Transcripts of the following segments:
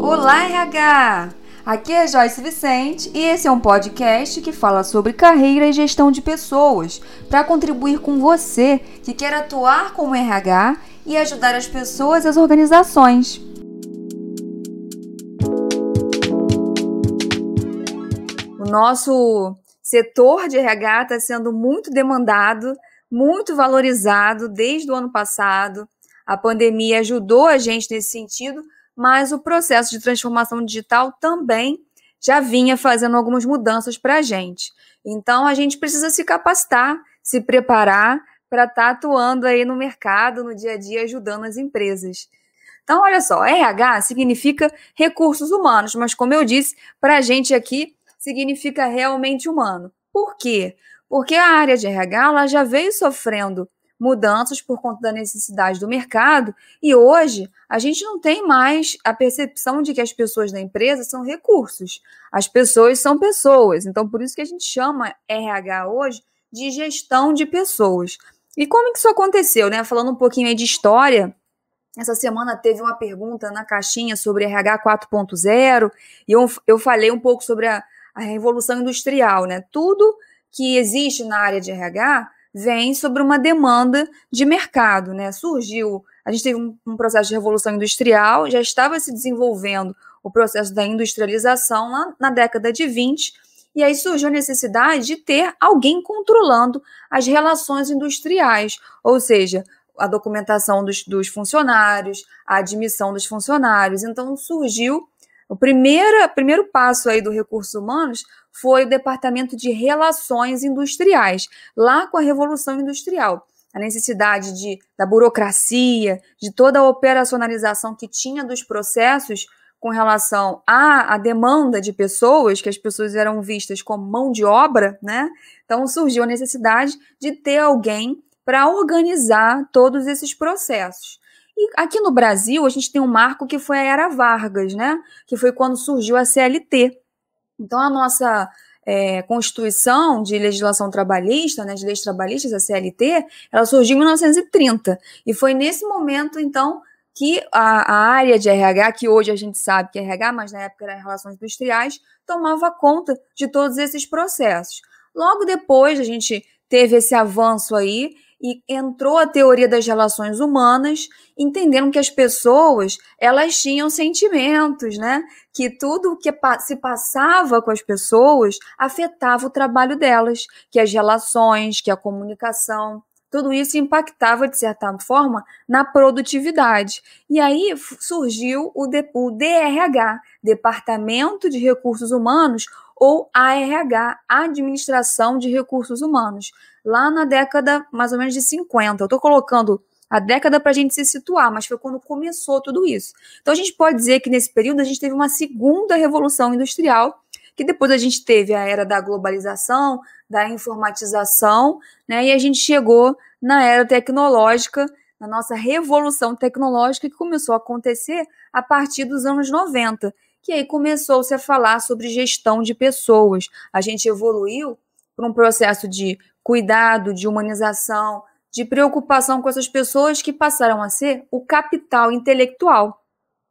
Olá, RH! Aqui é Joyce Vicente e esse é um podcast que fala sobre carreira e gestão de pessoas para contribuir com você que quer atuar como RH e ajudar as pessoas e as organizações. O nosso setor de RH está sendo muito demandado, muito valorizado desde o ano passado. A pandemia ajudou a gente nesse sentido, mas o processo de transformação digital também já vinha fazendo algumas mudanças para a gente. Então a gente precisa se capacitar, se preparar para estar tá atuando aí no mercado, no dia a dia, ajudando as empresas. Então, olha só, RH significa recursos humanos, mas como eu disse, para a gente aqui significa realmente humano. Por quê? Porque a área de RH ela já veio sofrendo mudanças por conta da necessidade do mercado e hoje a gente não tem mais a percepção de que as pessoas da empresa são recursos. As pessoas são pessoas. Então, por isso que a gente chama RH hoje de gestão de pessoas. E como que isso aconteceu, né? Falando um pouquinho aí de história, essa semana teve uma pergunta na caixinha sobre RH 4.0 e eu, eu falei um pouco sobre a, a revolução industrial, né? Tudo que existe na área de RH vem sobre uma demanda de mercado, né? Surgiu, a gente teve um, um processo de revolução industrial, já estava se desenvolvendo o processo da industrialização lá na década de 20, e aí surgiu a necessidade de ter alguém controlando as relações industriais, ou seja, a documentação dos, dos funcionários, a admissão dos funcionários. Então surgiu o primeiro, primeiro passo aí do recursos humanos foi o departamento de relações industriais, lá com a Revolução Industrial. A necessidade de, da burocracia, de toda a operacionalização que tinha dos processos com relação à, à demanda de pessoas, que as pessoas eram vistas como mão de obra, né? Então surgiu a necessidade de ter alguém para organizar todos esses processos. E aqui no Brasil, a gente tem um marco que foi a Era Vargas, né? Que foi quando surgiu a CLT. Então, a nossa é, Constituição de Legislação Trabalhista, né, de Leis Trabalhistas, a CLT, ela surgiu em 1930. E foi nesse momento, então, que a, a, área de RH, que hoje a gente sabe que é RH, mas na época era Relações Industriais, tomava conta de todos esses processos. Logo depois, a gente teve esse avanço aí e entrou a teoria das relações humanas, entendendo que as pessoas elas tinham sentimentos, né? Que tudo o que se passava com as pessoas afetava o trabalho delas, que as relações, que a comunicação, tudo isso impactava de certa forma na produtividade. E aí surgiu o, DRH, Departamento de Recursos Humanos, ou ARH, Administração de Recursos Humanos, lá na década mais ou menos de 50. Eu estou colocando a década para a gente se situar, mas foi quando começou tudo isso. Então a gente pode dizer que nesse período a gente teve uma segunda revolução industrial, que depois a gente teve a era da globalização, da informatização, né? E a gente chegou na era tecnológica, na nossa revolução tecnológica que começou a acontecer a partir dos anos 90 que aí começou-se a falar sobre gestão de pessoas. A gente evoluiu para um processo de cuidado, de humanização, de preocupação com essas pessoas que passaram a ser o capital intelectual.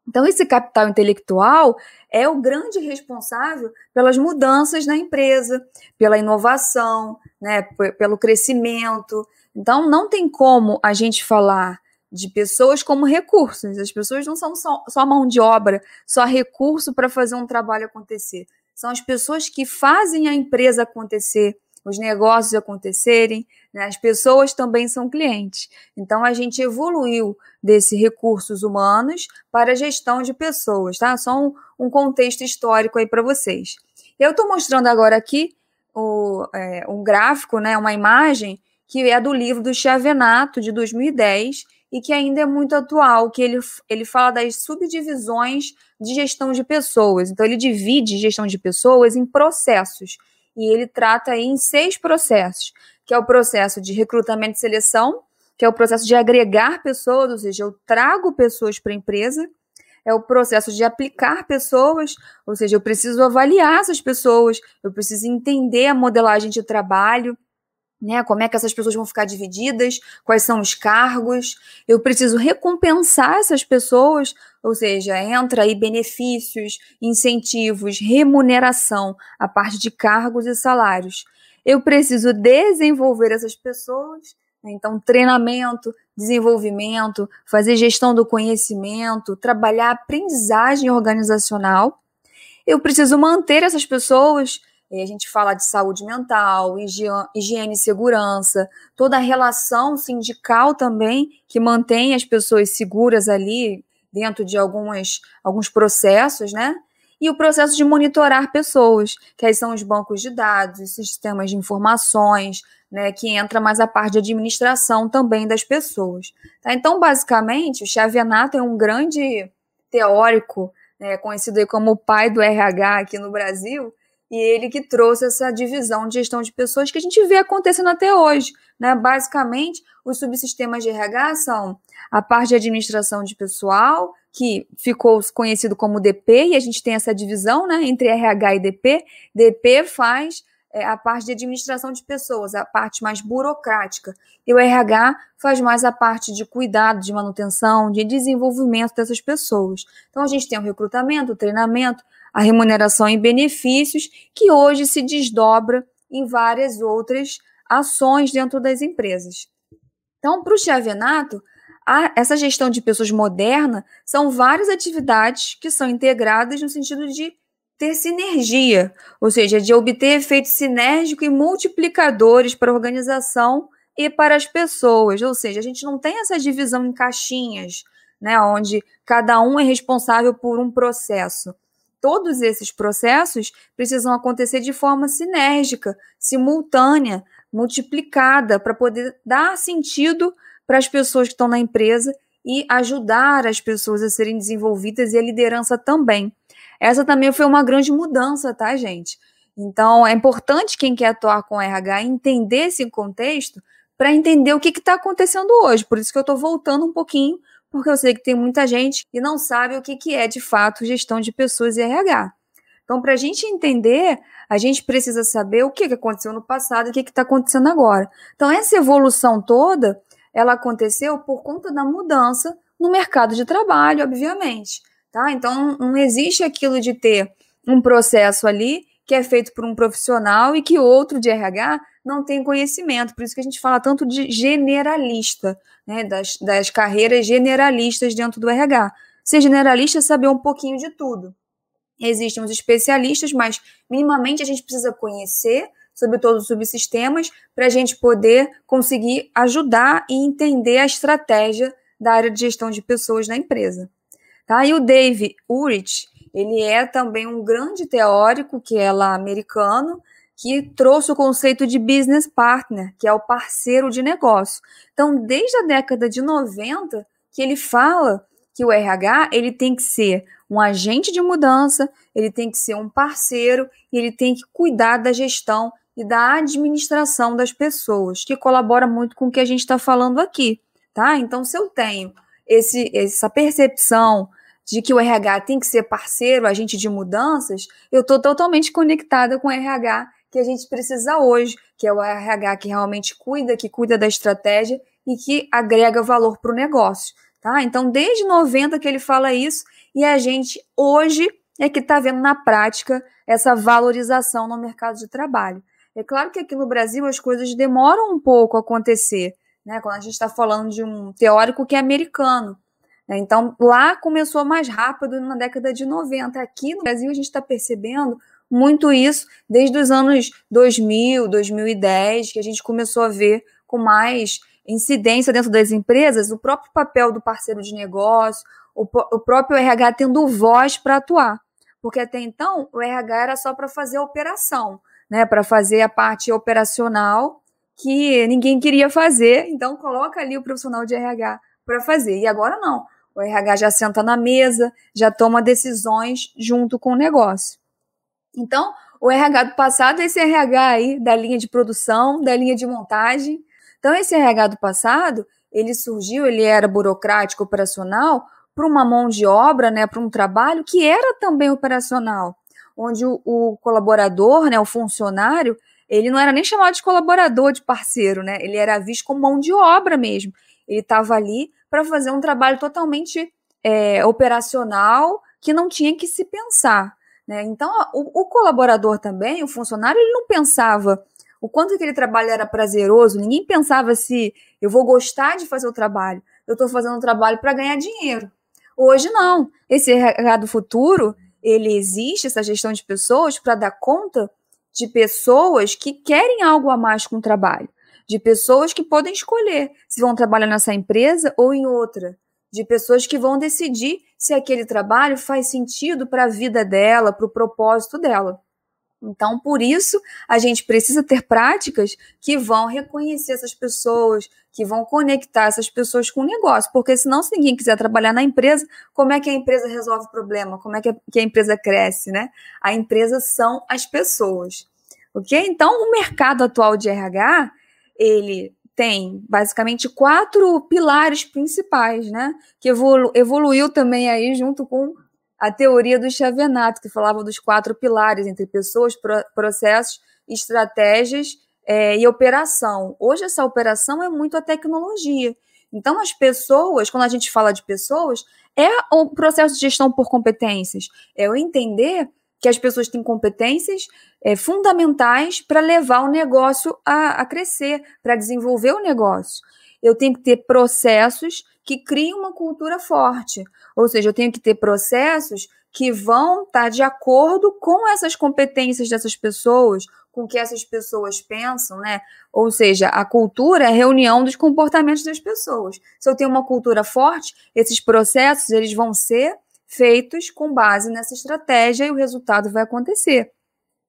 Então, esse capital intelectual é o grande responsável pelas mudanças na empresa, pela inovação, né, pelo crescimento. Então, não tem como a gente falar de pessoas como recursos. As pessoas não são só, só mão de obra, só recurso para fazer um trabalho acontecer. São as pessoas que fazem a empresa acontecer, os negócios acontecerem. Né? As pessoas também são clientes. Então a gente evoluiu desse recursos humanos para a gestão de pessoas, tá? Só um, um contexto histórico aí para vocês. Eu estou mostrando agora aqui o, é, um gráfico, né, uma imagem que é do livro do Chiavenato de 2010 e que ainda é muito atual, que ele, ele fala das subdivisões de gestão de pessoas. Então, ele divide gestão de pessoas em processos. E ele trata aí em seis processos, que é o processo de recrutamento e seleção, que é o processo de agregar pessoas, ou seja, eu trago pessoas para a empresa, é o processo de aplicar pessoas, ou seja, eu preciso avaliar essas pessoas, eu preciso entender a modelagem de trabalho, né? Como é que essas pessoas vão ficar divididas? Quais são os cargos? Eu preciso recompensar essas pessoas, ou seja, entra aí benefícios, incentivos, remuneração, a parte de cargos e salários. Eu preciso desenvolver essas pessoas, né? então treinamento, desenvolvimento, fazer gestão do conhecimento, trabalhar aprendizagem organizacional. Eu preciso manter essas pessoas a gente fala de saúde mental, higiene e segurança, toda a relação sindical também, que mantém as pessoas seguras ali dentro de algumas, alguns processos, né? E o processo de monitorar pessoas, que aí são os bancos de dados, os sistemas de informações, né, que entra mais a parte de administração também das pessoas. Tá? Então, basicamente, o Xavianato é um grande teórico, né, conhecido como o pai do RH aqui no Brasil, e ele que trouxe essa divisão de gestão de pessoas que a gente vê acontecendo até hoje. Né? Basicamente, os subsistemas de RH são a parte de administração de pessoal, que ficou conhecido como DP, e a gente tem essa divisão né, entre RH e DP. DP faz é, a parte de administração de pessoas, a parte mais burocrática. E o RH faz mais a parte de cuidado, de manutenção, de desenvolvimento dessas pessoas. Então a gente tem o recrutamento, o treinamento, a remuneração e benefícios, que hoje se desdobra em várias outras ações dentro das empresas. Então, para o Chiavenato, essa gestão de pessoas moderna são várias atividades que são integradas no sentido de ter sinergia, ou seja, de obter efeitos sinérgicos e multiplicadores para a organização e para as pessoas. Ou seja, a gente não tem essa divisão em caixinhas, né, onde cada um é responsável por um processo todos esses processos precisam acontecer de forma sinérgica, simultânea, multiplicada, para poder dar sentido para as pessoas que estão na empresa e ajudar as pessoas a serem desenvolvidas e a liderança também. Essa também foi uma grande mudança, tá, gente? Então, é importante quem quer atuar com RH entender esse contexto para entender o que está acontecendo hoje. Por isso que eu estou voltando um pouquinho porque eu sei que tem muita gente que não sabe o que, que é de fato gestão de pessoas e RH. Então, para a gente entender, a gente precisa saber o que, aconteceu no passado e o que está acontecendo agora. Então, essa evolução toda, ela aconteceu por conta da mudança no mercado de trabalho, obviamente. Tá? Então, não existe aquilo de ter um processo ali que é feito por um profissional e que outro de RH não tem conhecimento. Por isso que a gente fala tanto de generalista, né, das, das carreiras generalistas dentro do RH. Ser generalista é saber um pouquinho de tudo. Existem os especialistas, mas minimamente a gente precisa conhecer sobre todos os subsistemas para a gente poder conseguir ajudar e entender a estratégia da área de gestão de pessoas na empresa. Tá? E o Dave Urich, ele é também um grande teórico, que é lá americano, que trouxe o conceito de business partner, que é o parceiro de negócio. Então, desde a década de 90, que ele fala que o RH ele tem que ser um agente de mudança, ele tem que ser um parceiro ele tem que cuidar da gestão e da administração das pessoas, que colabora muito com o que a gente está falando aqui, tá? Então, se eu tenho esse, essa percepção de que o RH tem que ser parceiro, agente de mudanças, eu estou totalmente conectada com o RH que a gente precisa hoje, que é o RH que realmente cuida, que cuida da estratégia e que agrega valor para o negócio. Tá? Então, desde 90 que ele fala isso, e a gente hoje é que está vendo na prática essa valorização no mercado de trabalho. É claro que aqui no Brasil as coisas demoram um pouco a acontecer, né? quando a gente está falando de um teórico que é americano. Né? Então, lá começou mais rápido na década de 90. Aqui no Brasil a gente está percebendo muito isso desde os anos 2000, 2010, que a gente começou a ver com mais incidência dentro das empresas o próprio papel do parceiro de negócio, o, o próprio RH tendo voz para atuar. Porque até então o RH era só para fazer a operação, né, para fazer a parte operacional que ninguém queria fazer, então coloca ali o profissional de RH para fazer. E agora não. O RH já senta na mesa, já toma decisões junto com o negócio. Então, o RH do passado é esse RH aí da linha de produção, da linha de montagem. Então, esse RH do passado, ele surgiu, ele era burocrático, operacional, para uma mão de obra, né, para um trabalho que era também operacional, onde o, o colaborador, né, o funcionário, ele não era nem chamado de colaborador, de parceiro, né? Ele era visto como mão de obra mesmo. Ele estava ali para fazer um trabalho totalmente é, operacional que não tinha que se pensar. Né? Então, o, o, colaborador também, o funcionário, ele não pensava o quanto aquele trabalho era prazeroso, ninguém pensava se eu vou gostar de fazer o trabalho, eu estou fazendo um trabalho para ganhar dinheiro. Hoje não. Esse RH do futuro, ele existe, essa gestão de pessoas, para dar conta de pessoas que querem algo a mais com o trabalho, de pessoas que podem escolher se vão trabalhar nessa empresa ou em outra, de pessoas que vão decidir se aquele trabalho faz sentido para a vida dela, para o propósito dela. Então, por isso, a gente precisa ter práticas que vão reconhecer essas pessoas, que vão conectar essas pessoas com o negócio. Porque senão, se ninguém quiser trabalhar na empresa, como é que a empresa resolve o problema? Como é que a, empresa cresce, né? A empresa são as pessoas. Ok? Então, o mercado atual de RH, ele tem basicamente quatro pilares principais, né? Que evolu evoluiu também aí junto com a teoria do Chavenato, que falava dos quatro pilares entre pessoas, pro, processos, estratégias é, e operação. Hoje essa operação é muito a tecnologia. Então, as pessoas, quando a gente fala de pessoas, é o processo de gestão por competências. É o entender que as pessoas têm competências é, fundamentais para levar o negócio a, a crescer, para desenvolver o negócio. Eu tenho que ter processos que criem uma cultura forte. Ou seja, eu tenho que ter processos que vão estar tá de acordo com essas competências dessas pessoas, com o que essas pessoas pensam, né? Ou seja, a cultura é a reunião dos comportamentos das pessoas. Se eu tenho uma cultura forte, esses processos eles vão ser feitos com base nessa estratégia e o resultado vai acontecer.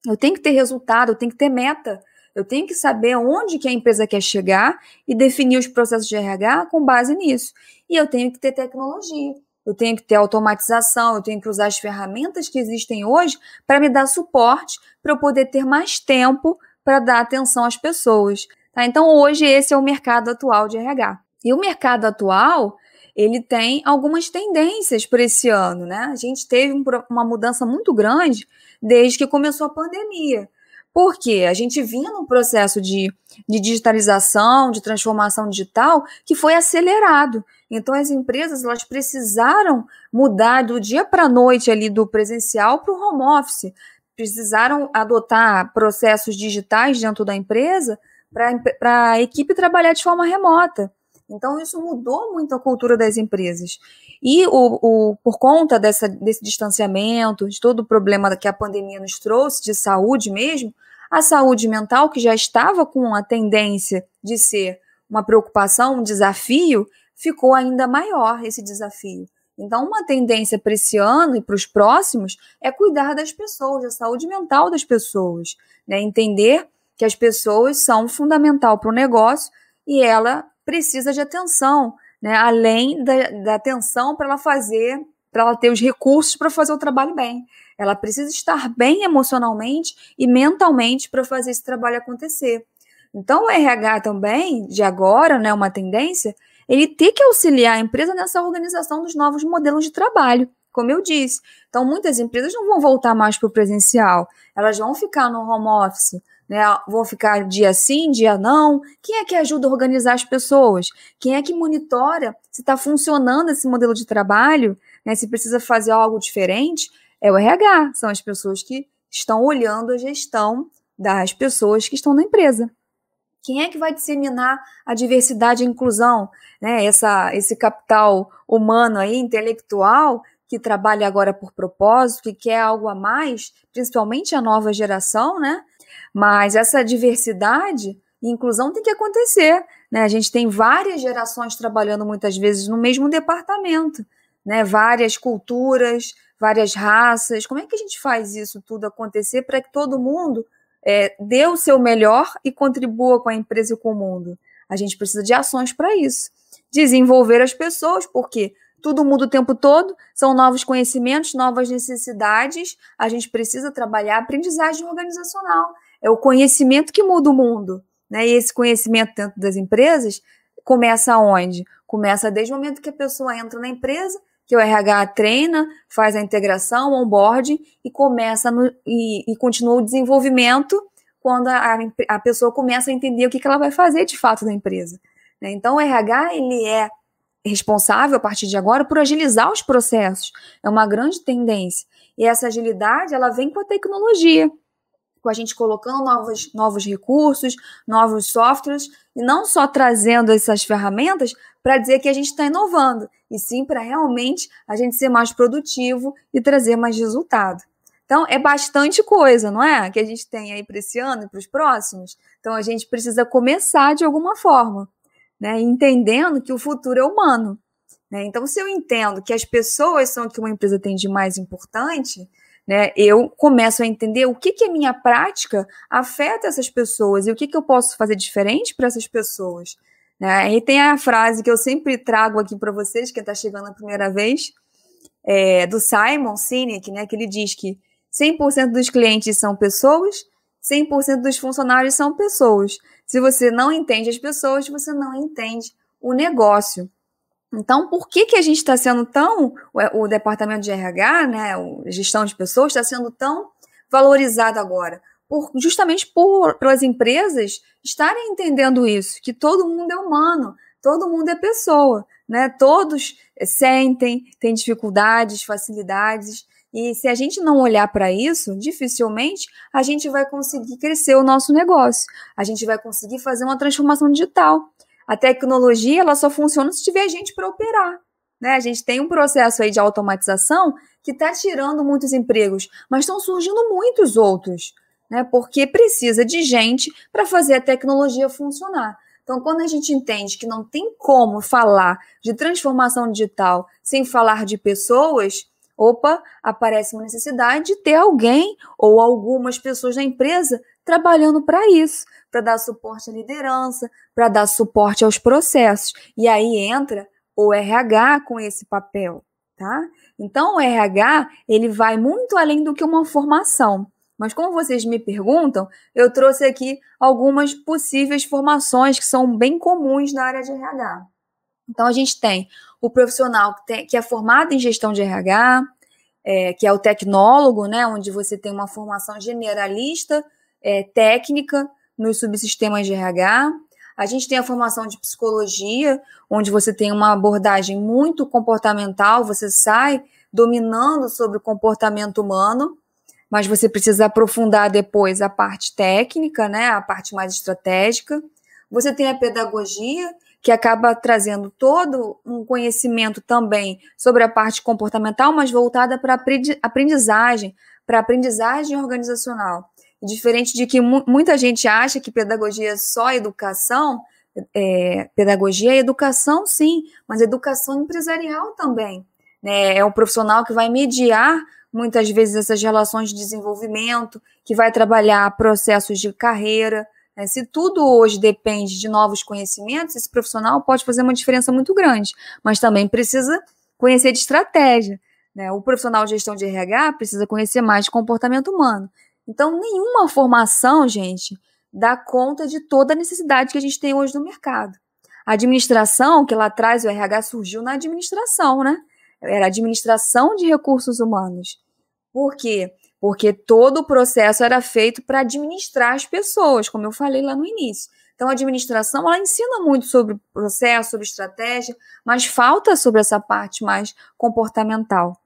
Eu tenho que ter resultado, eu tenho que ter meta. Eu tenho que saber onde que a empresa quer chegar e definir os processos de RH com base nisso. E eu tenho que ter tecnologia eu tenho que ter automatização, eu tenho que usar as ferramentas que existem hoje para me dar suporte, para eu poder ter mais tempo para dar atenção às pessoas. Tá? Então, hoje, esse é o mercado atual de RH. E o mercado atual, ele tem algumas tendências para esse ano, né? A gente teve uma mudança muito grande desde que começou a pandemia. Porque a gente vinha num processo de, de digitalização, de transformação digital, que foi acelerado. Então as empresas elas precisaram mudar do dia para a noite ali do presencial para o home office, precisaram adotar processos digitais dentro da empresa para a equipe trabalhar de forma remota. Então isso mudou muito a cultura das empresas. E o, o, por conta dessa, desse distanciamento, de todo o problema que a pandemia nos trouxe, de saúde mesmo, a saúde mental, que já estava com a tendência de ser uma preocupação, um desafio, ficou ainda maior esse desafio. Então, uma tendência para esse ano e para os próximos é cuidar das pessoas, da saúde mental das pessoas, né? entender que as pessoas são fundamental para o negócio e ela precisa de atenção, né? além da, da atenção para ela fazer, para ela ter os recursos para fazer o trabalho bem. Ela precisa estar bem emocionalmente e mentalmente para fazer esse trabalho acontecer. Então, o RH também, de agora, né, uma tendência, ele tem que auxiliar a empresa nessa organização dos novos modelos de trabalho, como eu disse. Então, muitas empresas não vão voltar mais para o presencial, elas vão ficar no home office, né? Vão ficar dia sim, dia não. Quem é que ajuda a organizar as pessoas? Quem é que monitora se está funcionando esse modelo de trabalho? Né? Se precisa fazer algo diferente? É o RH, são as pessoas que estão olhando a gestão das pessoas que estão na empresa. Quem é que vai disseminar a diversidade e a inclusão? Né? Essa, esse capital humano aí, intelectual, que trabalha agora por propósito, que quer algo a mais, principalmente a nova geração, né? Mas essa diversidade e inclusão tem que acontecer. Né? A gente tem várias gerações trabalhando muitas vezes no mesmo departamento, né? várias culturas, várias raças. Como é que a gente faz isso tudo acontecer para que todo mundo é, dê o seu melhor e contribua com a empresa e com o mundo. A gente precisa de ações para isso. Desenvolver as pessoas, porque tudo muda o tempo todo, são novos conhecimentos, novas necessidades. A gente precisa trabalhar aprendizagem organizacional. É o conhecimento que muda o mundo. Né? E esse conhecimento dentro das empresas começa onde? Começa desde o momento que a pessoa entra na empresa que o RH treina, faz a integração, o onboarding e começa no, e, e continua o desenvolvimento quando a, a pessoa começa a entender o que, que ela vai fazer de fato na empresa. Né? Então, o RH ele é responsável a partir de agora por agilizar os processos. É uma grande tendência. E essa agilidade ela vem com a tecnologia, com a gente colocando novos, novos recursos, novos softwares, e não só trazendo essas ferramentas para dizer que a gente está inovando, e sim para realmente a gente ser mais produtivo e trazer mais resultado. Então, é bastante coisa, não é? Que a gente tem aí para esse ano e para os próximos. Então, a gente precisa começar de alguma forma, né? Entendendo que o futuro é humano. Né? Então, se eu entendo que as pessoas são o que uma empresa tem de mais importante, né, eu começo a entender o que, que a minha prática afeta essas pessoas e o que, que eu posso fazer diferente para essas pessoas. Né? E tem a frase que eu sempre trago aqui para vocês, quem está chegando a primeira vez, é, do Simon Sinek, né, que ele diz que 100% dos clientes são pessoas, 100% dos funcionários são pessoas. Se você não entende as pessoas, você não entende o negócio. Então, por que, que a gente está sendo tão. O, o, departamento de RH, né, a gestão de pessoas, está sendo tão valorizado agora? Por, justamente por, pelas empresas estarem entendendo isso, que todo mundo é humano, todo mundo é pessoa, né? Todos sentem, têm dificuldades, facilidades. E se a gente não olhar para isso, dificilmente a gente vai conseguir crescer o nosso negócio. A gente vai conseguir fazer uma transformação digital. A tecnologia ela só funciona se tiver gente para operar. Né? A gente tem um processo aí de automatização que está tirando muitos empregos, mas estão surgindo muitos outros, né? porque precisa de gente para fazer a tecnologia funcionar. Então, quando a gente entende que não tem como falar de transformação digital sem falar de pessoas, opa, aparece uma necessidade de ter alguém ou algumas pessoas na empresa trabalhando para isso, para dar suporte à liderança, para dar suporte aos processos. E aí entra o RH com esse papel, tá? Então o RH, ele vai muito além do que uma formação. Mas como vocês me perguntam, eu trouxe aqui algumas possíveis formações que são bem comuns na área de RH. Então a gente tem o profissional que, tem, que é formado em gestão de RH, é, que é o tecnólogo, né, onde você tem uma formação generalista, é, técnica nos subsistemas de RH. A gente tem a formação de psicologia, onde você tem uma abordagem muito comportamental, você sai dominando sobre o comportamento humano, mas você precisa aprofundar depois a parte técnica, né, a parte mais estratégica. Você tem a pedagogia, que acaba trazendo todo um conhecimento também sobre a parte comportamental, mas voltada para aprendizagem, para aprendizagem organizacional. Diferente de que mu muita gente acha que pedagogia é só educação, é, pedagogia é educação, sim, mas educação empresarial também. Né? É um profissional que vai mediar muitas vezes essas relações de desenvolvimento, que vai trabalhar processos de carreira, é, se tudo hoje depende de novos conhecimentos, esse profissional pode fazer uma diferença muito grande, mas também precisa conhecer de estratégia. Né? O profissional de gestão de RH precisa conhecer mais de comportamento humano. Então, nenhuma formação, gente, dá conta de toda a necessidade que a gente tem hoje no mercado. A administração, que lá atrás o RH surgiu na administração, né? Era administração de recursos humanos. Por quê? porque todo o processo era feito para administrar as pessoas, como eu falei lá no início. Então, a administração ela ensina muito sobre processo, sobre estratégia, mas falta sobre essa parte mais comportamental.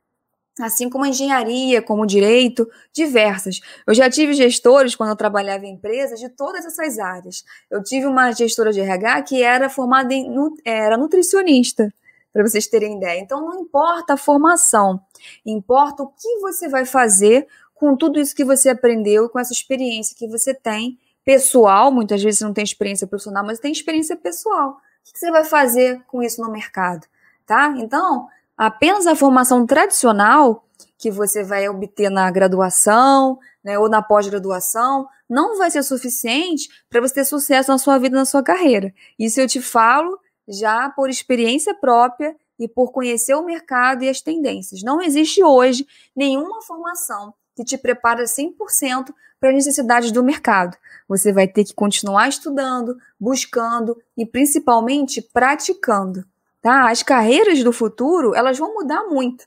Assim como a engenharia, como o direito, diversas. Eu já tive gestores, quando eu trabalhava em empresas, de todas essas áreas. Eu tive uma gestora de RH que era formada em era nutricionista, para vocês terem ideia. Então, não importa a formação, importa o que você vai fazer com tudo isso que você aprendeu, com essa experiência que você tem pessoal, muitas vezes você não tem experiência profissional, mas tem experiência pessoal. O que você vai fazer com isso no mercado? Tá? Então, apenas a formação tradicional que você vai obter na graduação né, ou na pós-graduação não vai ser suficiente para você ter sucesso na sua vida, na sua carreira. Isso eu te falo já por experiência própria e por conhecer o mercado e as tendências. Não existe hoje nenhuma formação que te prepara 100% para as necessidades do mercado. Você vai ter que continuar estudando, buscando e principalmente praticando. Tá? As carreiras do futuro elas vão mudar muito.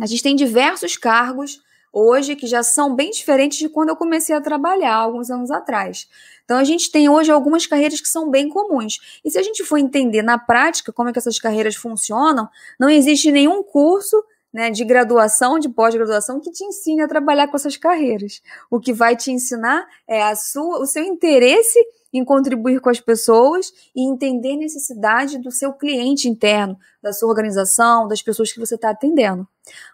A gente tem diversos cargos hoje que já são bem diferentes de quando eu comecei a trabalhar alguns anos atrás. Então a gente tem hoje algumas carreiras que são bem comuns. E se a gente for entender na prática como é que essas carreiras funcionam, não existe nenhum curso né, de graduação, de pós-graduação, que te ensine a trabalhar com essas carreiras. O que vai te ensinar é a sua, o seu interesse em contribuir com as pessoas e entender a necessidade do seu cliente interno, da sua organização, das pessoas que você está atendendo.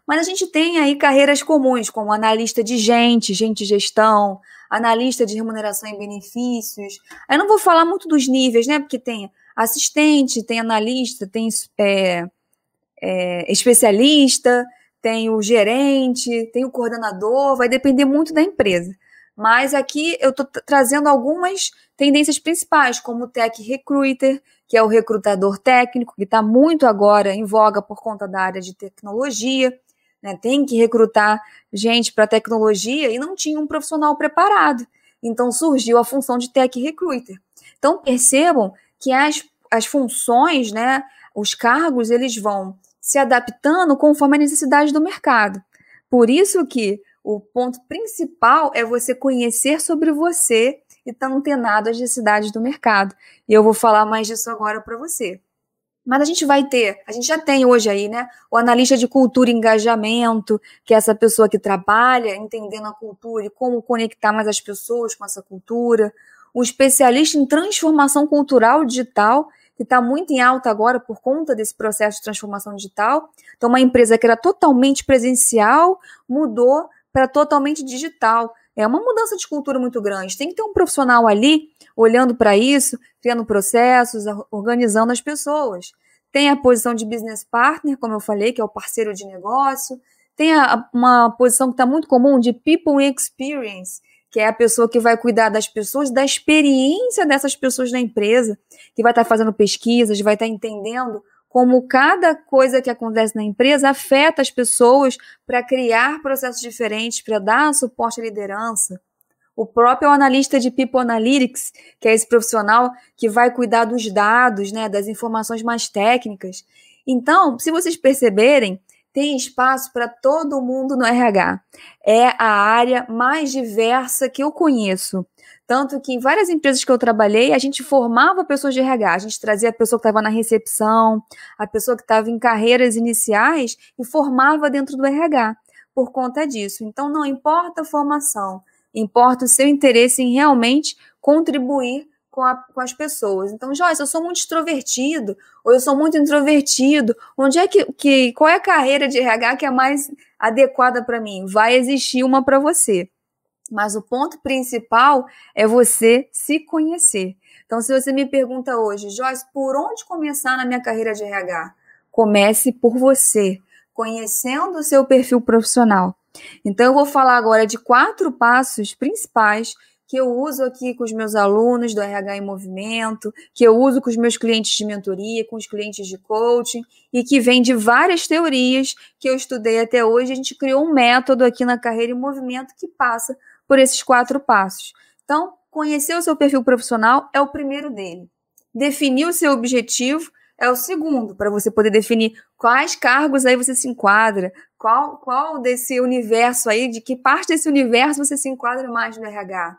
Mas a gente tem aí carreiras comuns, como analista de gente, gente gestão, analista de remuneração e benefícios. Eu não vou falar muito dos níveis, né? Porque tem assistente, tem analista, tem é, é, especialista, tem o gerente, tem o coordenador, vai depender muito da empresa. Mas aqui eu estou trazendo algumas tendências principais, como o Tech Recruiter, que é o recrutador técnico, que está muito agora em voga por conta da área de tecnologia. Né? Tem que recrutar gente para tecnologia e não tinha um profissional preparado. Então surgiu a função de Tech Recruiter. Então percebam que as, as funções, né, os cargos, eles vão se adaptando conforme a necessidade do mercado. Por isso que o ponto principal é você conhecer sobre você e estar tá antenado às necessidades do mercado. E eu vou falar mais disso agora para você. Mas a gente vai ter, a gente já tem hoje aí, né? O analista de cultura e engajamento, que é essa pessoa que trabalha entendendo a cultura e como conectar mais as pessoas com essa cultura. O especialista em transformação cultural digital, que está muito em alta agora por conta desse processo de transformação digital. Então, uma empresa que era totalmente presencial mudou para totalmente digital. É uma mudança de cultura muito grande. Tem que ter um profissional ali olhando para isso, criando processos, organizando as pessoas. Tem a posição de business partner, como eu falei, que é o parceiro de negócio. Tem a, uma posição que está muito comum de people experience, que é a pessoa que vai cuidar das pessoas, da experiência dessas pessoas na empresa, que vai estar tá fazendo pesquisas, vai estar tá entendendo como cada coisa que acontece na empresa afeta as pessoas para criar processos diferentes, para dar suporte à liderança. O próprio analista de People Analytics, que é esse profissional que vai cuidar dos dados, né, das informações mais técnicas. Então, se vocês perceberem, tem espaço para todo mundo no RH. É a área mais diversa que eu conheço. Tanto que em várias empresas que eu trabalhei, a gente formava pessoas de RH. A gente trazia a pessoa que estava na recepção, a pessoa que estava em carreiras iniciais e formava dentro do RH por conta disso. Então, não importa a formação, importa o seu interesse em realmente contribuir com, a, com, as pessoas. Então, Joyce, eu sou muito extrovertido, ou eu sou muito introvertido. Onde é que, que qual é a carreira de RH que é mais adequada para mim? Vai existir uma para você. Mas o ponto principal é você se conhecer. Então, se você me pergunta hoje, Joyce, por onde começar na minha carreira de RH? Comece por você, conhecendo o seu perfil profissional. Então, eu vou falar agora de quatro passos principais que eu uso aqui com os meus alunos do RH em Movimento, que eu uso com os meus clientes de mentoria, com os clientes de coaching, e que vem de várias teorias que eu estudei até hoje. A gente criou um método aqui na Carreira em Movimento que passa por esses quatro passos. Então, conhecer o seu perfil profissional é o primeiro dele. Definir o seu objetivo é o segundo, para você poder definir quais cargos aí você se enquadra, qual, qual desse universo aí, de que parte desse universo você se enquadra mais no RH.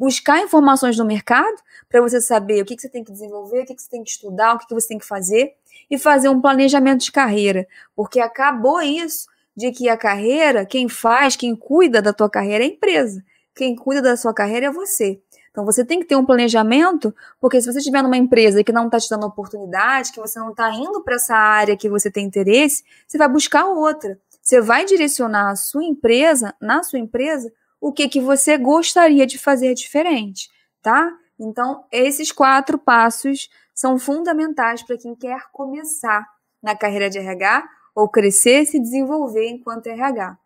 Buscar informações no mercado para você saber o que, que, você tem que desenvolver, o que, que você tem que estudar, o que, que você tem que fazer e fazer um planejamento de carreira, porque acabou isso de que a carreira, quem faz, quem cuida da tua carreira é a empresa. Quem cuida da sua carreira é você. Então você tem que ter um planejamento, porque se você estiver numa empresa que não está te dando oportunidade, que você não está indo para essa área que você tem interesse, você vai buscar outra. Você vai direcionar a sua empresa, na sua empresa, o que, que você gostaria de fazer diferente, tá? Então, esses quatro passos são fundamentais para quem quer começar na carreira de RH ou crescer e se desenvolver enquanto RH.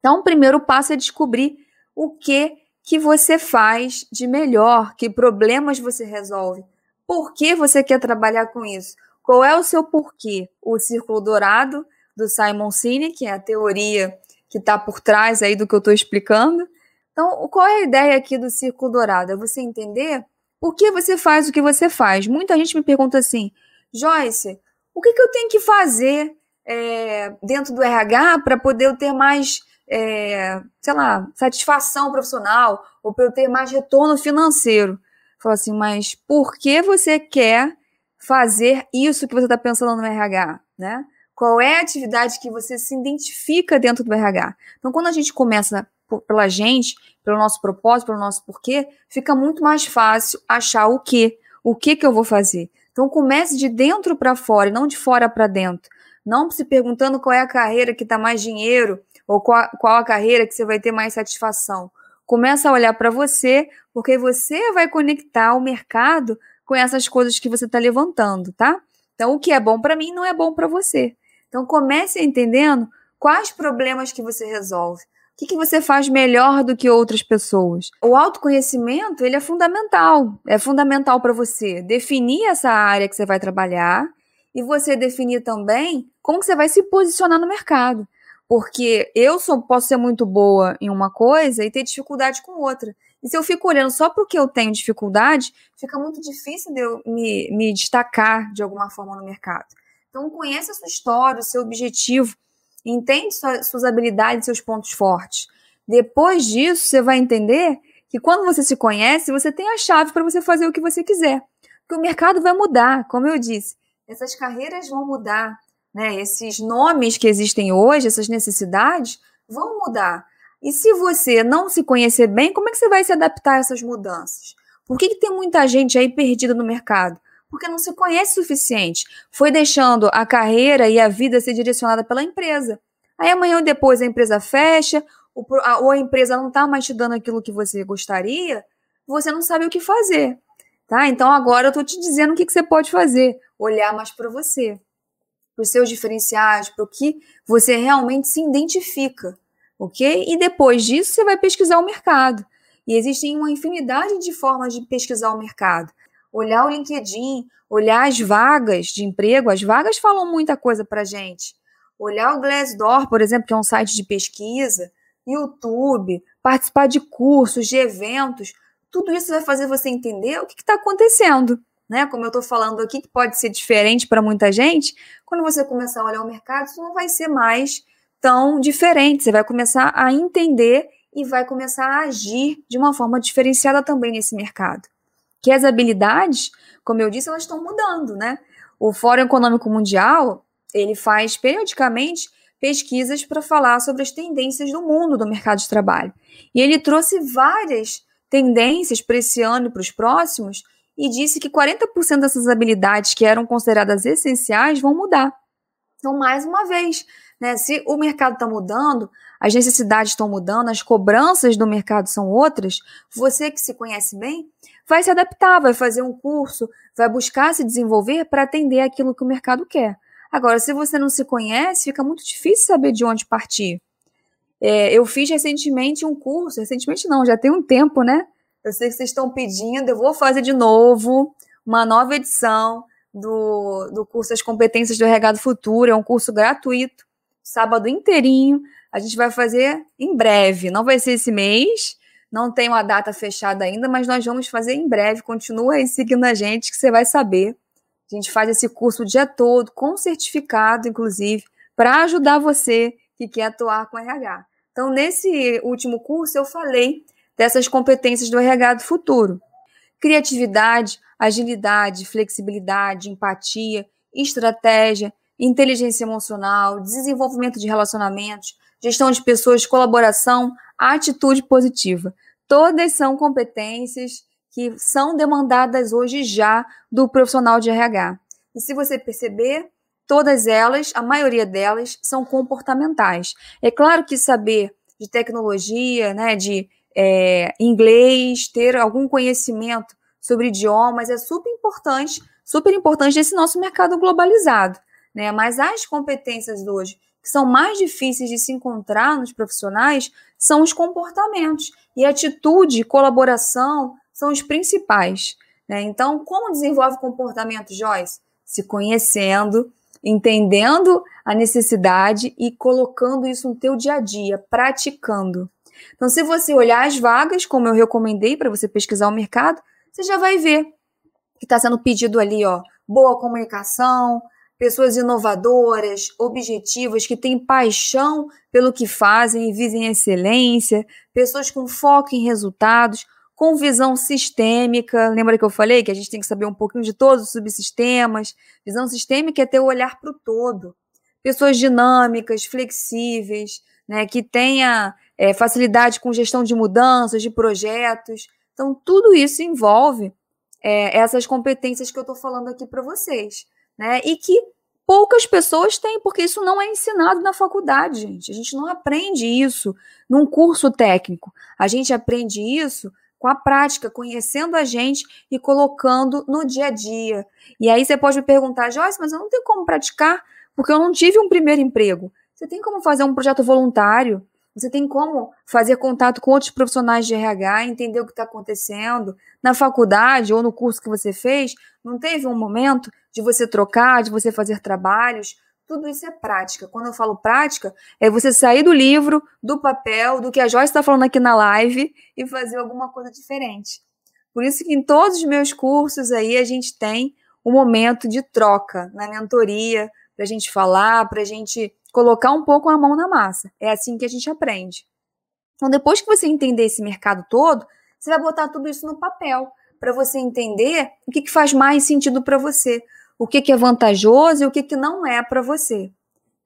Então, o primeiro passo é descobrir o que que você faz de melhor, que problemas você resolve, por que você quer trabalhar com isso, qual é o seu porquê. O círculo dourado do Simon Sinek, que é a teoria que está por trás aí do que eu estou explicando. Então, qual é a ideia aqui do círculo dourado? É você entender por que você faz o que você faz. Muita gente me pergunta assim, Joyce, o que, que eu tenho que fazer é, dentro do RH para poder ter mais é, sei lá, satisfação profissional ou para eu ter mais retorno financeiro. Fala assim, mas por que você quer fazer isso que você está pensando no RH, né? Qual é a atividade que você se identifica dentro do RH? Então, quando a gente começa pela gente, pelo nosso propósito, pelo nosso porquê, fica muito mais fácil achar o que, o que que eu vou fazer. Então, comece de dentro para fora e não de fora para dentro. Não se perguntando qual é a carreira que dá mais dinheiro ou qual, qual a carreira que você vai ter mais satisfação. Começa a olhar para você, porque você vai conectar o mercado com essas coisas que você está levantando, tá? Então, o que é bom para mim não é bom para você. Então, comece entendendo quais problemas que você resolve. O que, que você faz melhor do que outras pessoas? O autoconhecimento ele é fundamental. É fundamental para você definir essa área que você vai trabalhar e você definir também como que você vai se posicionar no mercado. Porque eu sou, posso ser muito boa em uma coisa e ter dificuldade com outra. E se eu fico olhando só porque eu tenho dificuldade, fica muito difícil de eu me, me destacar de alguma forma no mercado. Então, conheça a sua história, o seu objetivo, entende suas, suas habilidades, seus pontos fortes. Depois disso, você vai entender que quando você se conhece, você tem a chave para você fazer o que você quiser. Porque o mercado vai mudar, como eu disse. Essas carreiras vão mudar, né? Esses nomes que existem hoje, essas necessidades, vão mudar. E se você não se conhecer bem, como é que você vai se adaptar a essas mudanças? Por que, que tem muita gente aí perdida no mercado? Porque não se conhece o suficiente. Foi deixando a carreira e a vida ser direcionada pela empresa. Aí amanhã ou depois a empresa fecha, ou a empresa não está mais te dando aquilo que você gostaria, você não sabe o que fazer. Tá? Então agora eu estou te dizendo o que, que você pode fazer. Olhar mais para você, para os seus diferenciais, para o que você realmente se identifica ok? E depois disso você vai pesquisar o mercado. E existem uma infinidade de formas de pesquisar o mercado. Olhar o LinkedIn, olhar as vagas de emprego, as vagas falam muita coisa para gente. Olhar o Glassdoor, por exemplo, que é um site de pesquisa, YouTube, participar de cursos, de eventos, tudo isso vai fazer você entender o que está acontecendo. Né? Como eu estou falando aqui, que pode ser diferente para muita gente, quando você começar a olhar o mercado, isso não vai ser mais tão diferente. Você vai começar a entender e vai começar a agir de uma forma diferenciada também nesse mercado. Que as habilidades, como eu disse, elas estão mudando, né? O Fórum Econômico Mundial, ele faz periodicamente pesquisas para falar sobre as tendências do mundo do mercado de trabalho. E ele trouxe várias tendências para esse ano e para os próximos e disse que 40% dessas habilidades que eram consideradas essenciais vão mudar. Então, mais uma vez, né? Se o mercado está mudando, as necessidades estão mudando, as cobranças do mercado são outras, você que se conhece bem vai se adaptar, vai fazer um curso, vai buscar se desenvolver para atender aquilo que o mercado quer. Agora, se você não se conhece, fica muito difícil saber de onde partir. É, eu fiz recentemente um curso, recentemente não, já tem um tempo, né? Eu sei que vocês estão pedindo, eu vou fazer de novo uma nova edição do, do curso As Competências do Regado Futuro, é um curso gratuito sábado inteirinho. A gente vai fazer em breve. Não vai ser esse mês, não tem uma data fechada ainda, mas nós vamos fazer em breve. Continua aí seguindo a gente que você vai saber. A gente faz esse curso o dia todo, com certificado, inclusive, para ajudar você que quer atuar com RH. Então, nesse último curso, eu falei dessas competências do RH do futuro: criatividade, agilidade, flexibilidade, empatia, estratégia, inteligência emocional, desenvolvimento de relacionamentos, gestão de pessoas, colaboração, atitude positiva. Todas são competências que são demandadas hoje já do profissional de RH. E se você perceber, todas elas, a maioria delas, são comportamentais. É claro que saber de tecnologia, né, de é, inglês, ter algum conhecimento sobre idiomas é super importante, super importante nesse nosso mercado globalizado né? Mas as competências hoje que são mais difíceis de se encontrar nos profissionais são os comportamentos. E atitude colaboração são os principais. Né? Então, como desenvolve comportamento, Joyce? Se conhecendo, entendendo a necessidade e colocando isso no teu dia a dia, praticando. Então, se você olhar as vagas, como eu recomendei para você pesquisar o mercado, você já vai ver que está sendo pedido ali, ó, boa comunicação, pessoas inovadoras, objetivas, que têm paixão pelo que fazem e visem excelência, pessoas com foco em resultados, com visão sistêmica. Lembra que eu falei que a gente tem que saber um pouquinho de todos os subsistemas? Visão sistêmica é ter o olhar para o todo. Pessoas dinâmicas, flexíveis, né, que tenha é, facilidade com gestão de mudanças, de projetos. Então, tudo isso envolve é, essas competências que eu estou falando aqui para vocês né? E que poucas pessoas têm, porque isso não é ensinado na faculdade, gente. A gente não aprende isso num curso técnico. A gente aprende isso com a prática, conhecendo a gente e colocando no dia a dia. E aí você pode me perguntar, Joyce, mas eu não tenho como praticar porque eu não tive um primeiro emprego. Você tem como fazer um projeto voluntário? Você tem como fazer contato com outros profissionais de RH, entender o que está acontecendo. Na faculdade ou no curso que você fez, não teve um momento de você trocar, de você fazer trabalhos? Tudo isso é prática. Quando eu falo prática, é você sair do livro, do papel, do que a Joyce está falando aqui na live e fazer alguma coisa diferente. Por isso que em todos os meus cursos aí a gente tem um momento de troca na mentoria, para a gente falar, para a gente colocar um pouco a mão na massa. É assim que a gente aprende. Então, depois que você entender esse mercado todo, você vai botar tudo isso no papel para você entender o que, que faz mais sentido para você, o que, que é vantajoso e o que, que não é para você.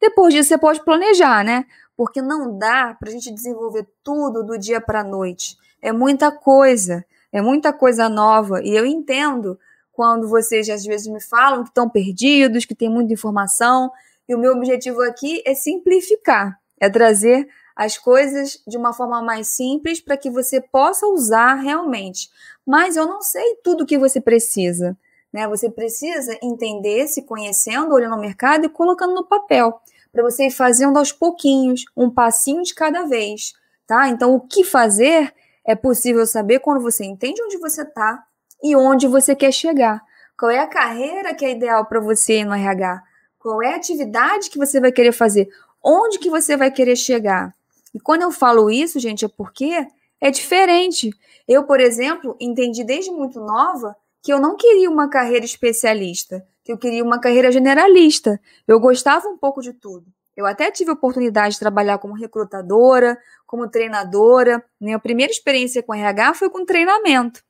Depois disso, você pode planejar, né? Porque não dá para a gente desenvolver tudo do dia para a noite. É muita coisa, é muita coisa nova. E eu entendo quando vocês às vezes me falam que estão perdidos, que tem muita informação, e o meu objetivo aqui é simplificar, é trazer as coisas de uma forma mais simples para que você possa usar realmente. Mas eu não sei tudo o que você precisa. Né? Você precisa entender, se conhecendo, olhando no mercado e colocando no papel, para você ir fazendo aos pouquinhos, um passinho de cada vez. Tá? Então, o que fazer é possível saber quando você entende onde você está e onde você quer chegar. Qual é a carreira que é ideal para você no RH? Qual é a atividade que você vai querer fazer? Onde que você vai querer chegar? E quando eu falo isso, gente, é porque é diferente. Eu, por exemplo, entendi desde muito nova que eu não queria uma carreira especialista, que eu queria uma carreira generalista. Eu gostava um pouco de tudo. Eu até tive a oportunidade de trabalhar como recrutadora, como treinadora. Minha primeira experiência com RH foi com treinamento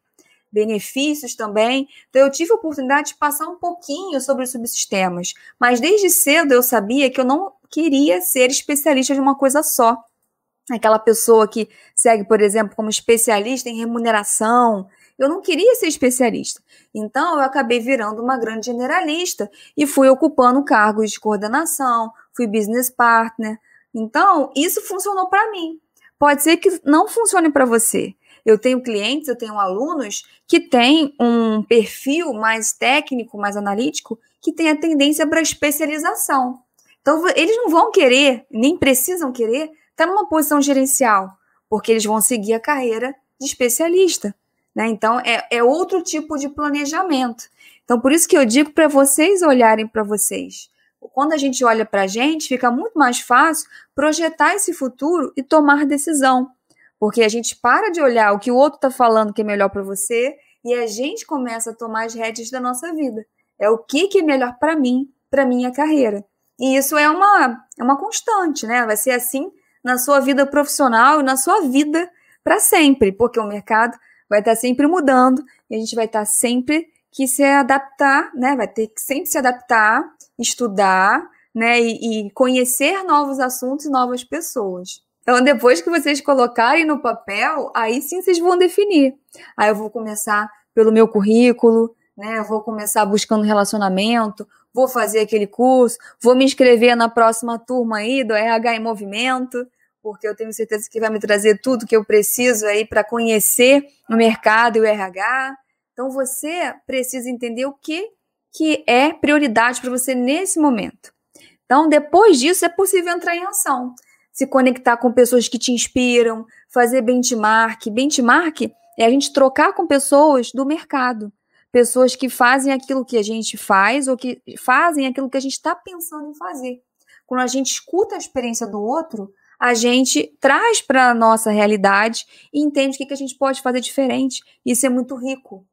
benefícios também. Então, eu tive a oportunidade de passar um pouquinho sobre os subsistemas, mas desde cedo eu sabia que eu não queria ser especialista de uma coisa só. Aquela pessoa que segue, por exemplo, como especialista em remuneração. Eu não queria ser especialista. Então, eu acabei virando uma grande generalista e fui ocupando cargos de coordenação, fui business partner. Então, isso funcionou para mim. Pode ser que não funcione para você. Eu tenho clientes, eu tenho alunos que têm um perfil mais técnico, mais analítico, que tem a tendência para especialização. Então, eles não vão querer, nem precisam querer, estar numa posição gerencial, porque eles vão seguir a carreira de especialista. Né? Então, é, é outro tipo de planejamento. Então, por isso que eu digo para vocês olharem para vocês. Quando a gente olha para a gente, fica muito mais fácil projetar esse futuro e tomar decisão. Porque a gente para de olhar o que o outro está falando que é melhor para você e a gente começa a tomar as rédeas da nossa vida. É o que, que é melhor para mim, para minha carreira. E isso é uma, é uma constante, né? Vai ser assim na sua vida profissional e na sua vida para sempre, porque o mercado vai estar tá sempre mudando e a gente vai estar tá sempre que se adaptar, né? Vai ter que sempre se adaptar, estudar, né? E, e conhecer novos assuntos e novas pessoas. Então, depois que vocês colocarem no papel, aí sim vocês vão definir. Aí eu vou começar pelo meu currículo, né? Eu vou começar buscando relacionamento, vou fazer aquele curso, vou me inscrever na próxima turma aí do RH em Movimento, porque eu tenho certeza que vai me trazer tudo que eu preciso aí para conhecer o mercado e o RH. Então você precisa entender o que, que é prioridade para você nesse momento. Então, depois disso, é possível entrar em ação se conectar com pessoas que te inspiram, fazer benchmark. Benchmark é a gente trocar com pessoas do mercado, pessoas que fazem aquilo que a gente faz ou que fazem aquilo que a gente está pensando em fazer. Quando a gente escuta a experiência do outro, a gente traz para a nossa realidade e entende o que, que a gente pode fazer diferente. Isso é muito rico.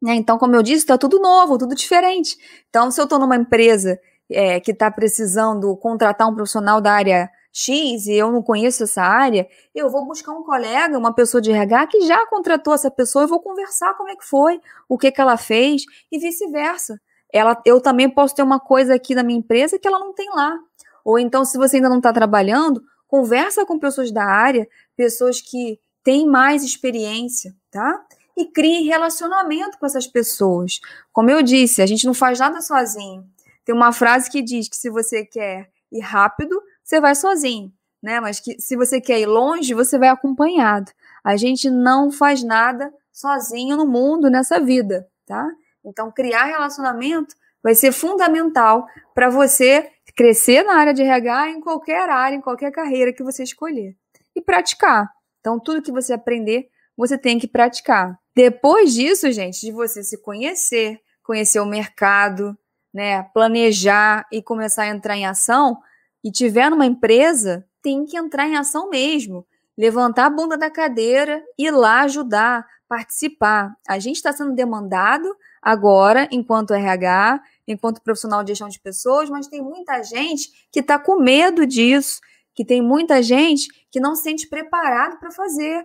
Né? Então, como eu disse, está tudo novo, tudo diferente. Então, se eu estou numa empresa é, que está precisando contratar um profissional da área X e eu não conheço essa área, eu vou buscar um colega, uma pessoa de RH que já contratou essa pessoa e vou conversar como é que foi, o que, que ela fez e vice-versa. Ela, eu também posso ter uma coisa aqui na minha empresa que ela não tem lá. Ou então, se você ainda não está trabalhando, conversa com pessoas da área, pessoas que têm mais experiência, tá? E crie relacionamento com essas pessoas. Como eu disse, a gente não faz nada sozinho. Tem uma frase que diz que se você quer ir rápido, você vai sozinho, né? Mas que se você quer ir longe, você vai acompanhado. A gente não faz nada sozinho no mundo, nessa vida, tá? Então, criar relacionamento vai ser fundamental para você crescer na área de RH, em qualquer área, em qualquer carreira que você escolher. E praticar. Então, tudo que você aprender, você tem que praticar. Depois disso, gente, de você se conhecer, conhecer o mercado, né, planejar e começar a entrar em ação, e tiver numa empresa, tem que entrar em ação mesmo. Levantar a bunda da cadeira, ir lá ajudar, participar. A gente está sendo demandado agora, enquanto RH, enquanto profissional de gestão de pessoas, mas tem muita gente que está com medo disso, que tem muita gente que não se sente preparado para fazer.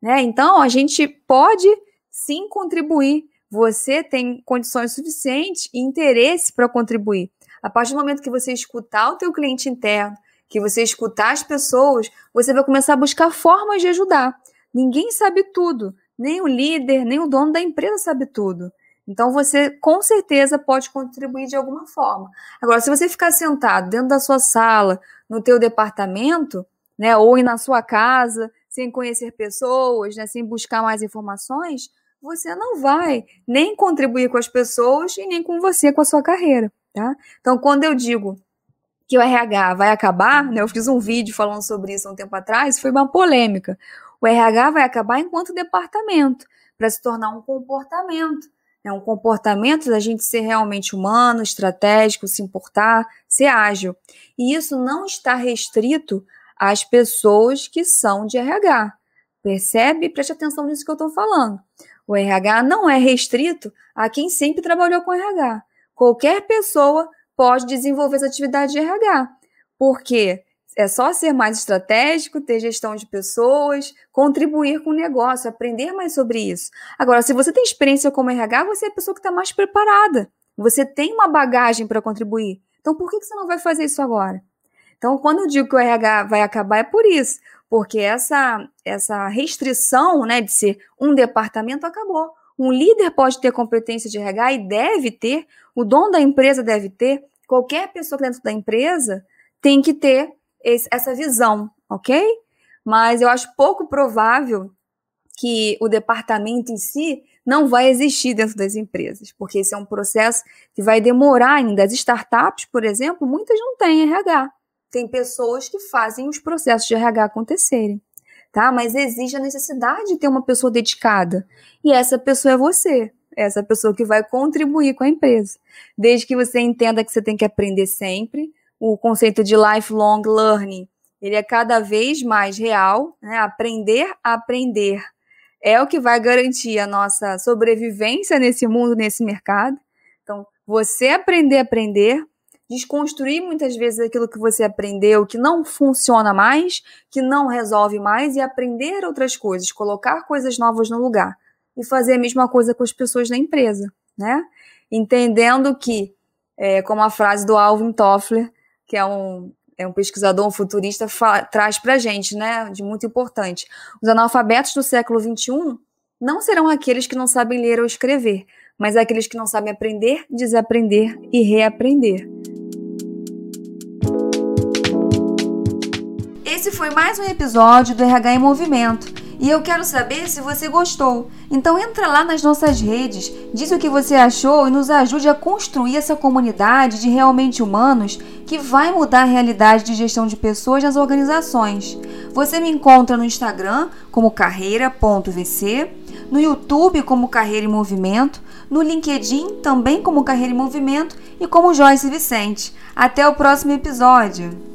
Né? Então, a gente pode sim contribuir. Você tem condições suficientes e interesse para contribuir. A partir do momento que você escutar o teu cliente interno, que você escutar as pessoas, você vai começar a buscar formas de ajudar. Ninguém sabe tudo, nem o líder, nem o dono da empresa sabe tudo. Então você com certeza pode contribuir de alguma forma. Agora, se você ficar sentado dentro da sua sala, no teu departamento, né, ou na sua casa, sem conhecer pessoas, né, sem buscar mais informações, você não vai nem contribuir com as pessoas e nem com você, com a sua carreira, tá? Então, quando eu digo que o RH vai acabar, né, eu fiz um vídeo falando sobre isso há um tempo atrás, foi uma polêmica. O RH vai acabar enquanto departamento, para se tornar um comportamento. É um comportamento da gente ser realmente humano, estratégico, se importar, ser ágil. E isso não está restrito às pessoas que são de RH. Percebe? Preste atenção nisso que eu estou falando. O RH não é restrito a quem sempre trabalhou com RH. Qualquer pessoa pode desenvolver essa atividade de RH. Porque é só ser mais estratégico, ter gestão de pessoas, contribuir com o negócio, aprender mais sobre isso. Agora, se você tem experiência como RH, você é a pessoa que está mais preparada. Você tem uma bagagem para contribuir. Então, por que você não vai fazer isso agora? Então, quando eu digo que o RH vai acabar, é por isso. Porque essa, essa restrição né, de ser um departamento acabou. Um líder pode ter competência de RH e deve ter, o dono da empresa deve ter, qualquer pessoa dentro da empresa tem que ter esse, essa visão, ok? Mas eu acho pouco provável que o departamento em si não vai existir dentro das empresas, porque esse é um processo que vai demorar ainda. As startups, por exemplo, muitas não têm RH. Tem pessoas que fazem os processos de RH acontecerem, tá? Mas existe a necessidade de ter uma pessoa dedicada. E essa pessoa é você, essa pessoa que vai contribuir com a empresa. Desde que você entenda que você tem que aprender sempre, o conceito de lifelong learning, ele é cada vez mais real, né? Aprender aprender é o que vai garantir a nossa sobrevivência nesse mundo, nesse mercado. Então, você aprender aprender, desconstruir muitas vezes aquilo que você aprendeu que não funciona mais, que não resolve mais e aprender outras coisas, colocar coisas novas no lugar e fazer a mesma coisa com as pessoas da empresa, né? Entendendo que, é, como a frase do Alvin Toffler, que é um, é um pesquisador, um futurista, traz para gente, né, de muito importante. Os analfabetos do século XXI não serão aqueles que não sabem ler ou escrever, mas aqueles que não sabem aprender, desaprender e reaprender. Esse foi mais um episódio do RH em Movimento. E eu quero saber se você gostou. Então entra lá nas nossas redes, diz o que você achou e nos ajude a construir essa comunidade de realmente humanos que vai mudar a realidade de gestão de pessoas nas organizações. Você me encontra no Instagram como carreira.vc, no YouTube como Carreira em Movimento, no LinkedIn também como Carreira em Movimento e como Joyce Vicente. Até o próximo episódio!